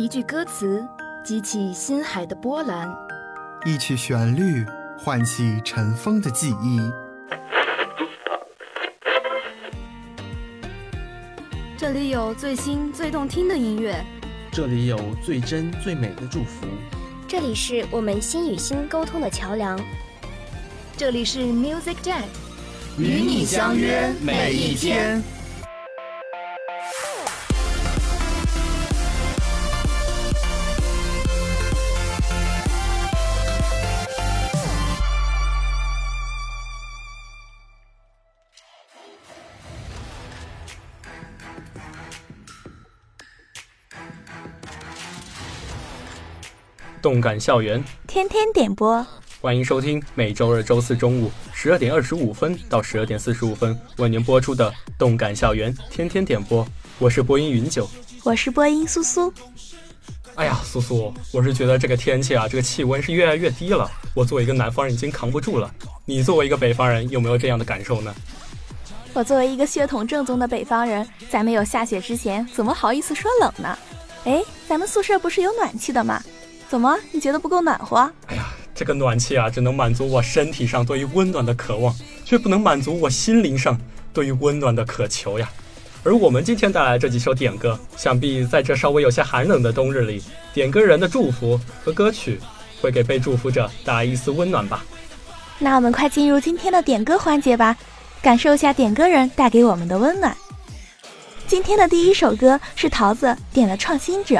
一句歌词激起心海的波澜，一曲旋律唤起尘封的记忆。这里有最新最动听的音乐，这里有最真最美的祝福，这里是我们心与心沟通的桥梁，这里是 Music Jet，与你相约每一天。动感校园，天天点播，欢迎收听每周二、周四中午十二点二十五分到十二点四十五分为您播出的《动感校园天天点播》。我是播音云九，我是播音苏苏。哎呀，苏苏，我是觉得这个天气啊，这个气温是越来越低了。我作为一个南方人，已经扛不住了。你作为一个北方人，有没有这样的感受呢？我作为一个血统正宗的北方人，在没有下雪之前，怎么好意思说冷呢？哎，咱们宿舍不是有暖气的吗？怎么？你觉得不够暖和？哎呀，这个暖气啊，只能满足我身体上对于温暖的渴望，却不能满足我心灵上对于温暖的渴求呀。而我们今天带来这几首点歌，想必在这稍微有些寒冷的冬日里，点歌人的祝福和歌曲会给被祝福者带来一丝温暖吧。那我们快进入今天的点歌环节吧，感受一下点歌人带给我们的温暖。今天的第一首歌是桃子点的《创新者》。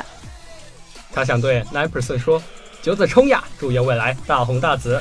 他想对 Nine Percent 说：“九子冲呀，祝愿未来大红大紫。”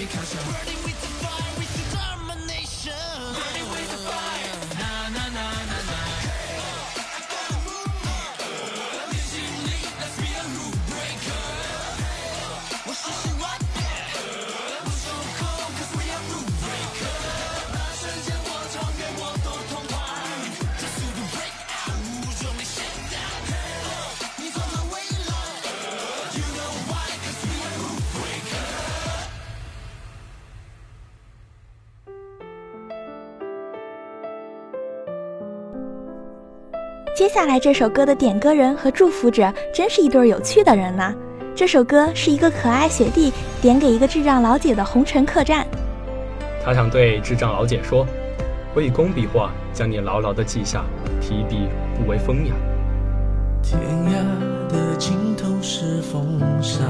because you're burning me 接下来这首歌的点歌人和祝福者真是一对有趣的人呐、这首歌是一个可爱学弟点给一个智障老姐的《红尘客栈》。他想对智障老姐说：“我以工笔画将你牢牢的记下，提笔不为风雅。天涯的尽头是风沙，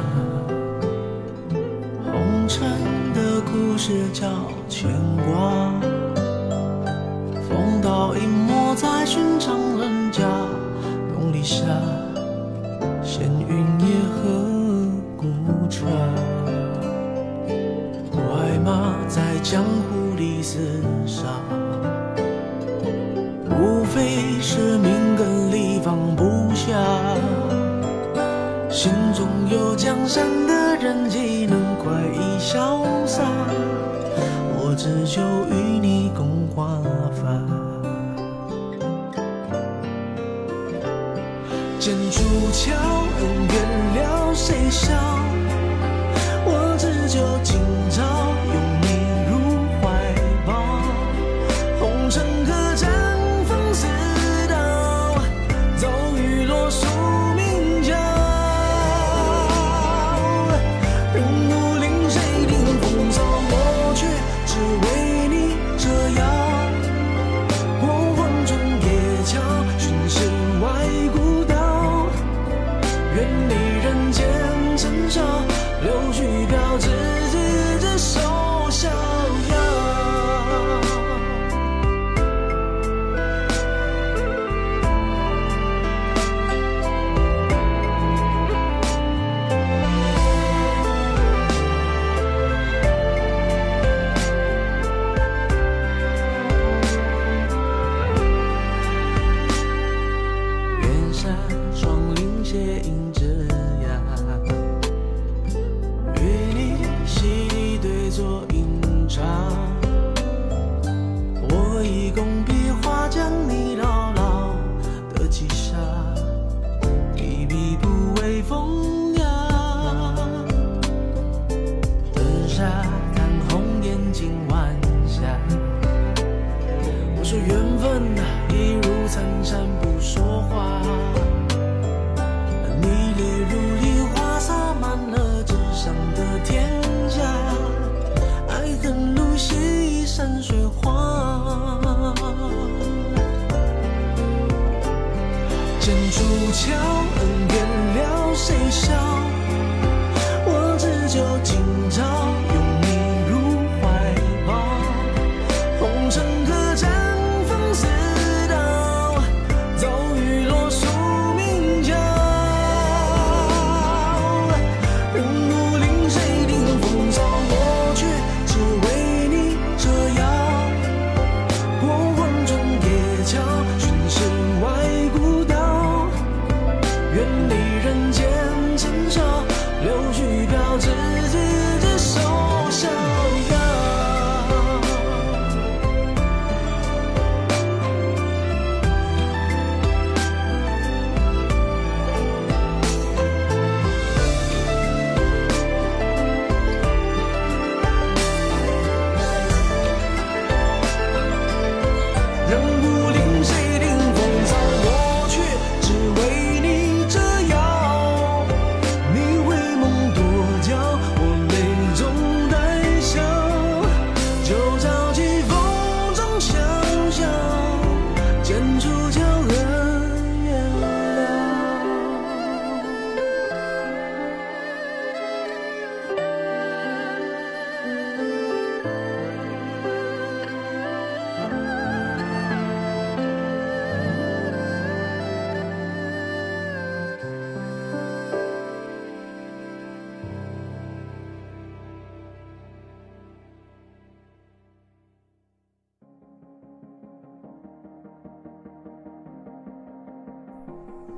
红尘的故事叫牵挂。风刀影没在寻常人家，东篱下，闲云野鹤笑？我只求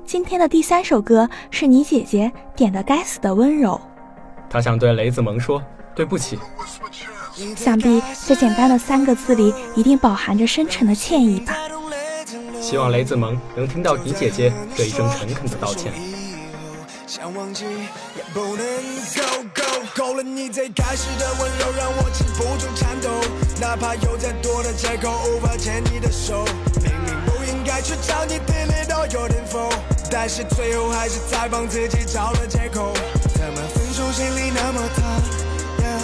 今天的第三首歌是你姐姐点的《该死的温柔他想对雷子萌说对不起。》，想必这简单的三个字里一定饱含着深沉的歉意吧。希望雷子萌能听到你姐姐这一声诚恳的道歉。想忘记也不能 go go，够了你最开始的温柔，让我止不住颤抖。哪怕有再多的借口，无法牵你的手。该去找你，体力都有点否，但是最后还是在帮自己找了借口。怎么分手心里那么疼 ya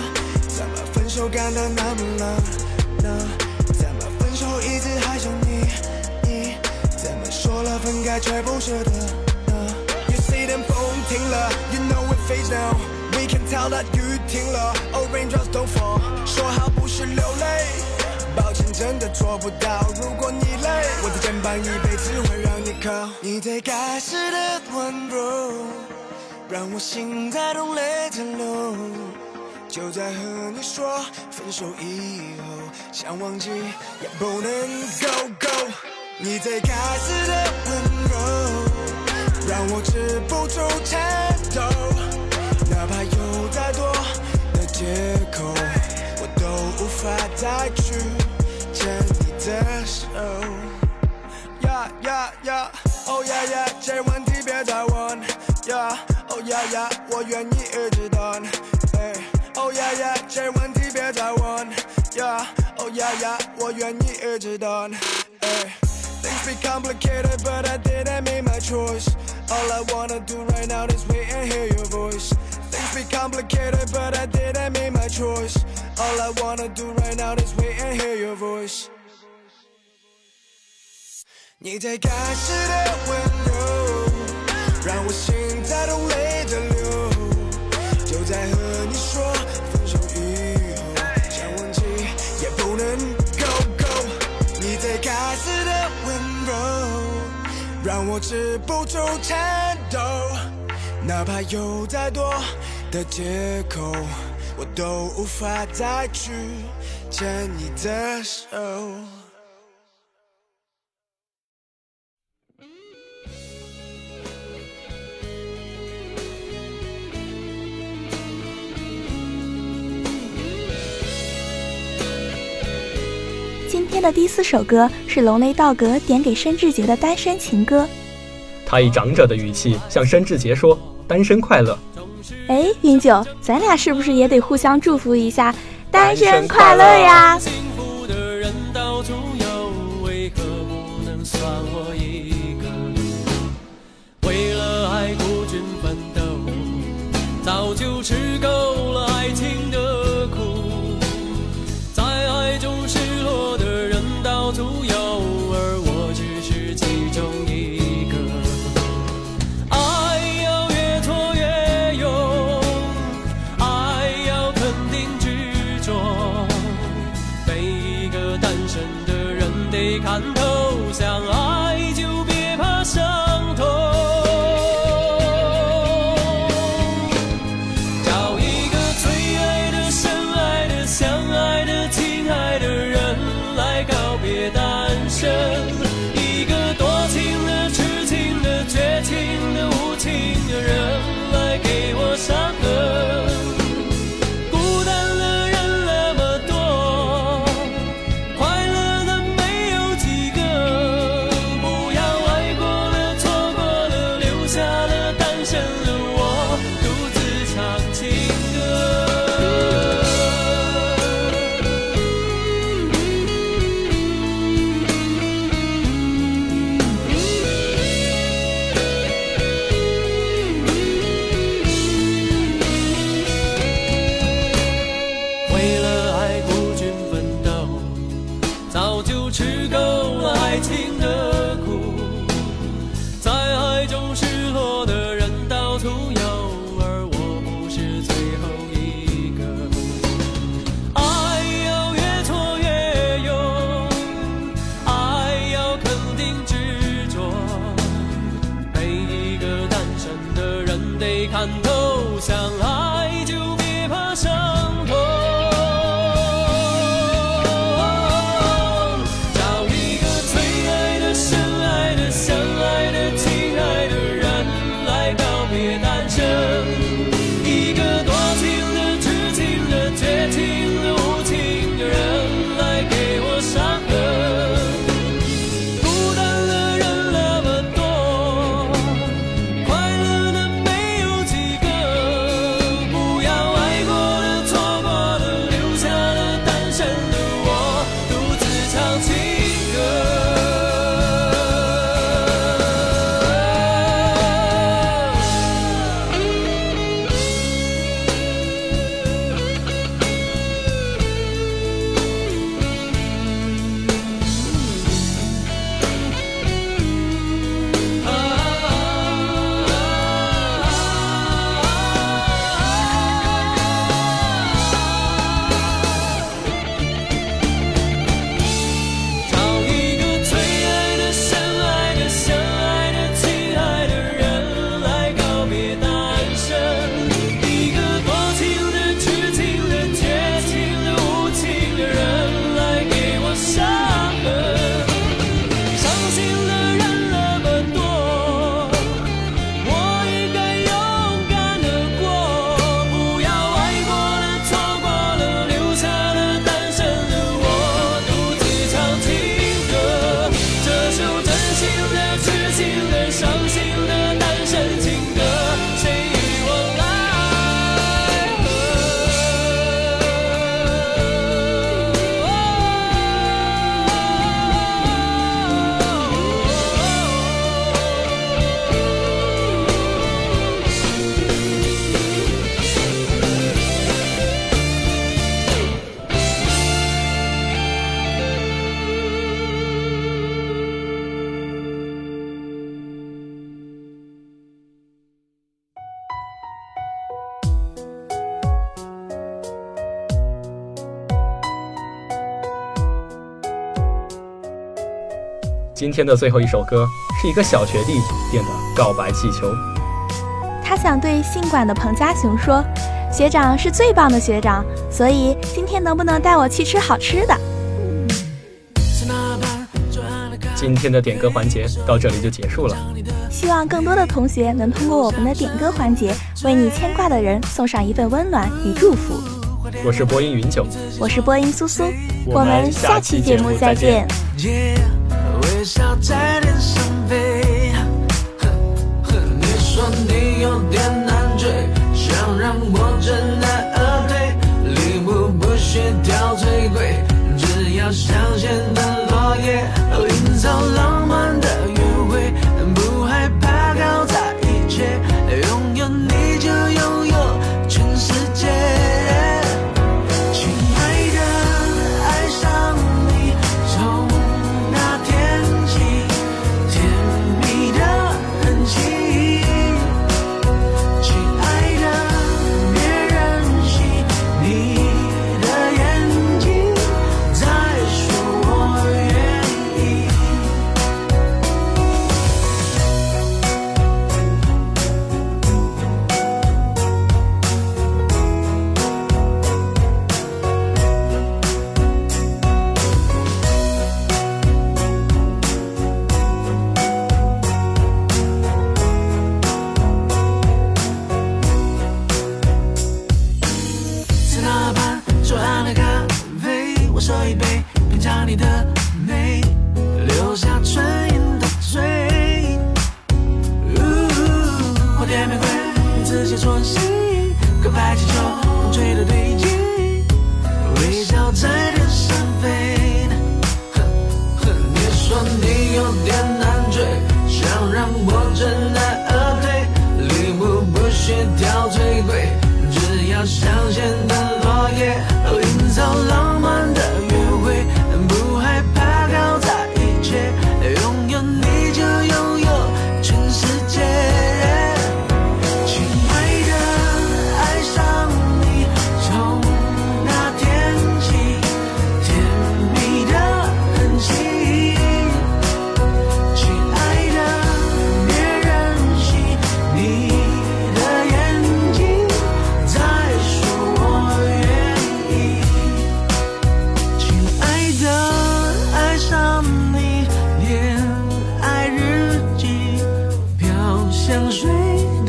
怎么分手感到那么冷？怎么分手一直还想你？你怎么说了分开却不舍得？You see them 风停了，You know it fades now。We can tell that 雨停了，Oh raindrops don't fall。说好不是流泪，抱歉，真的做不到。如果你累，我的肩膀一辈子会让你靠。你最开始的温柔，让我心在痛泪在流。就在和你说分手以后，想忘记也不能够够。你最开始的温柔，让我止不住颤抖。哪怕有再多的借口，我都无法再去。的手。呀呀呀，哦呀呀，这问题别再问。呀，哦呀呀，我愿意一直等。哎，哦呀呀，这问题别再问。呀，哦呀呀，我愿意一直等。哎，Things be complicated, but I didn't make my choice. All I wanna do right now is wait and hear your voice. Things be complicated, but I didn't make my choice. All I wanna do right now is wait and hear your voice. 你最开始的温柔，让我心在痛泪的流。就在和你说分手以后，想忘记也不能够够。你最开始的温柔，让我止不住颤抖。哪怕有再多的借口，我都无法再去牵你的手。今天的第四首歌是龙雷道格点给申智杰的单身情歌。他以长者的语气向申智杰说：“单身快乐。”哎，云九，咱俩是不是也得互相祝福一下，单身快乐呀？看透，相爱今天的最后一首歌是一个小学弟点的告白气球。他想对信管的彭家雄说：“学长是最棒的学长，所以今天能不能带我去吃好吃的？”今天的点歌环节到这里就结束了。希望更多的同学能通过我们的点歌环节，为你牵挂的人送上一份温暖与祝福。我是播音云九，我是播音苏苏，我们下期节目再见。微笑在天上飞，你说你有点难追，想让我知难而退，礼物不需挑最贵，只要香榭的落叶，你的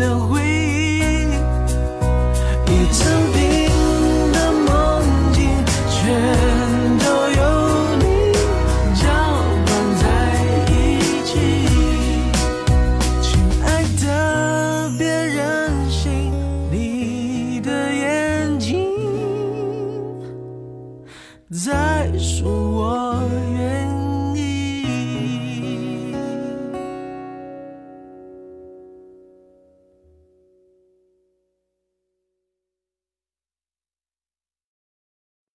the wind.